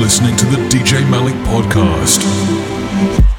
listening to the DJ Malik Podcast.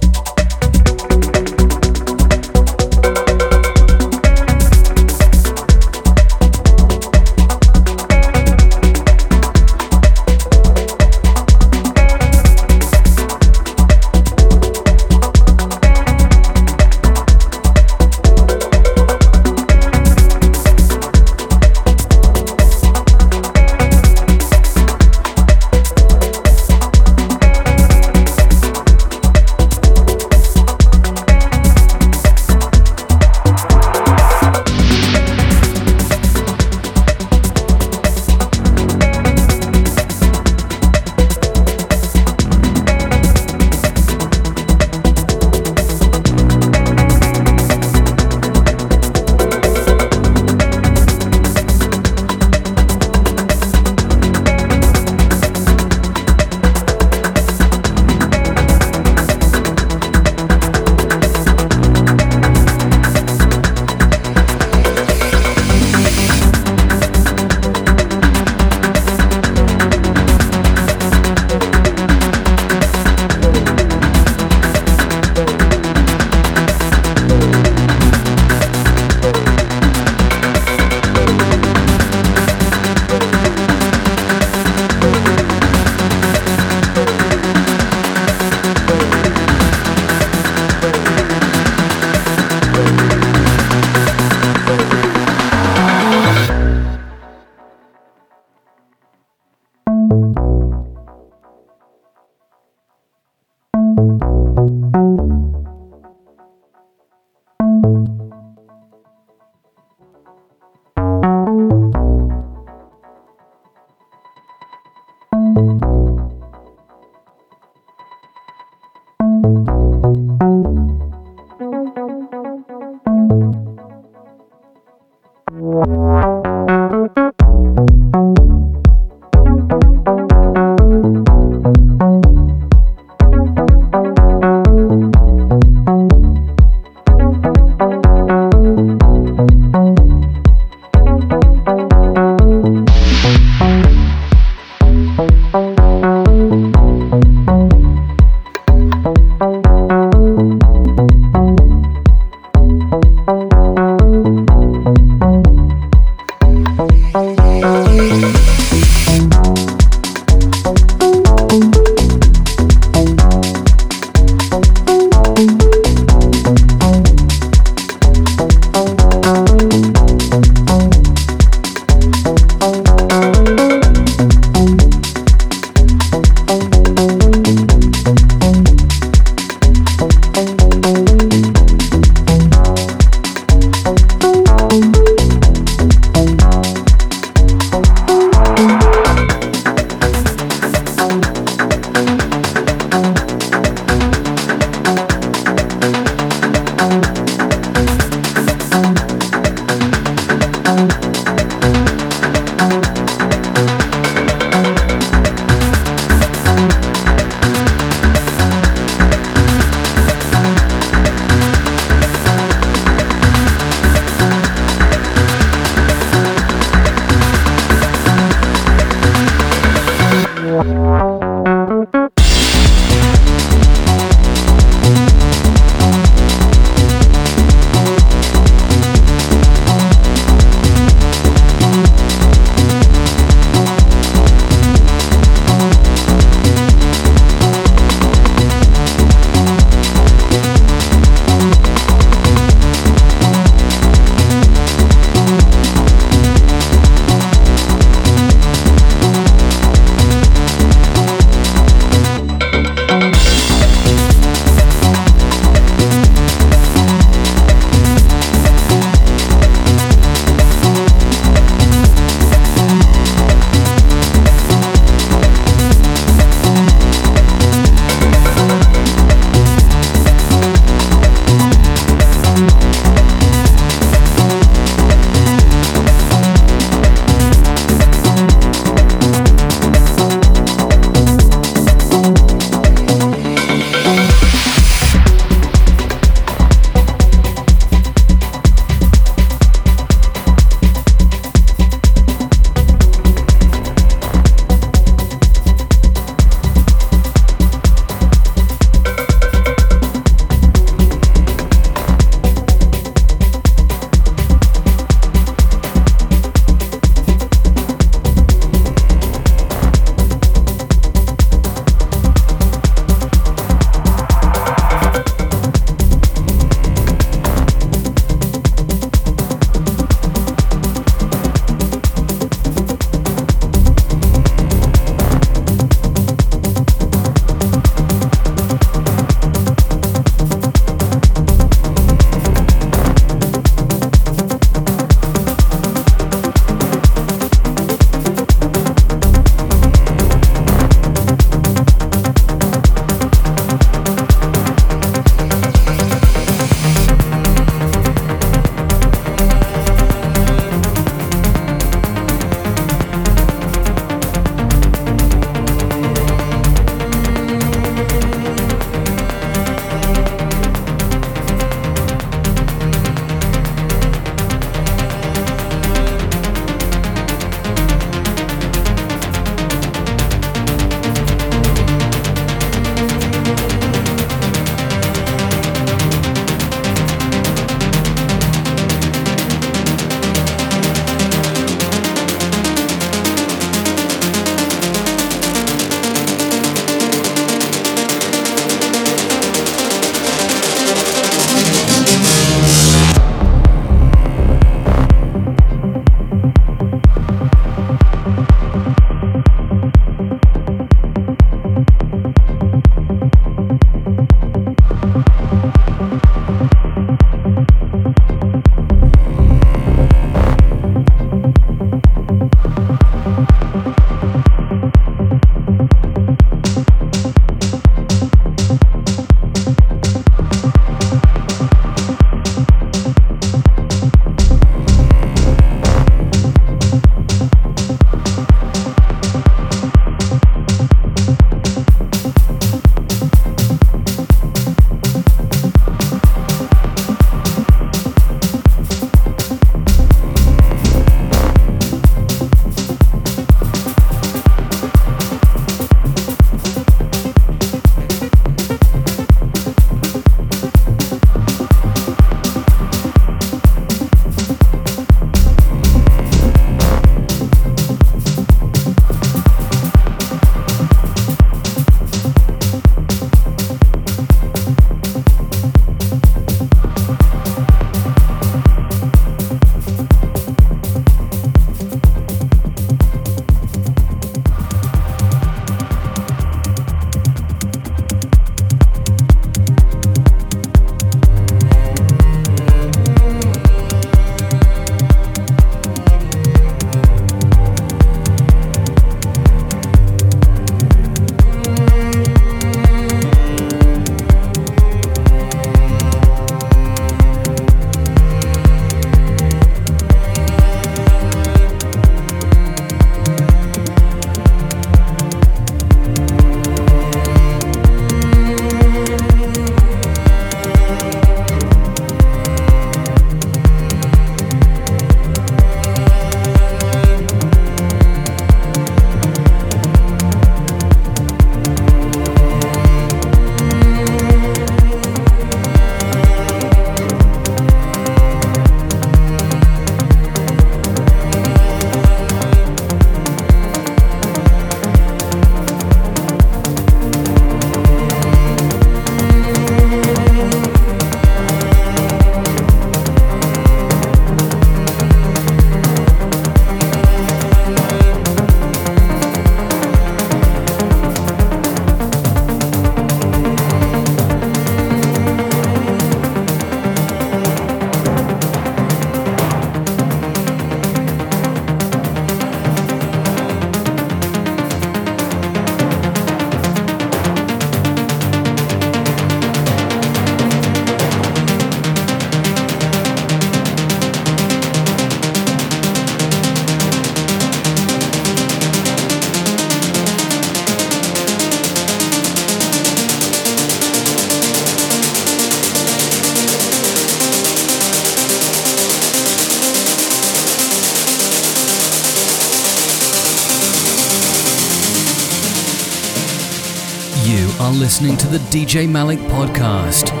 Listening to the DJ Malik Podcast.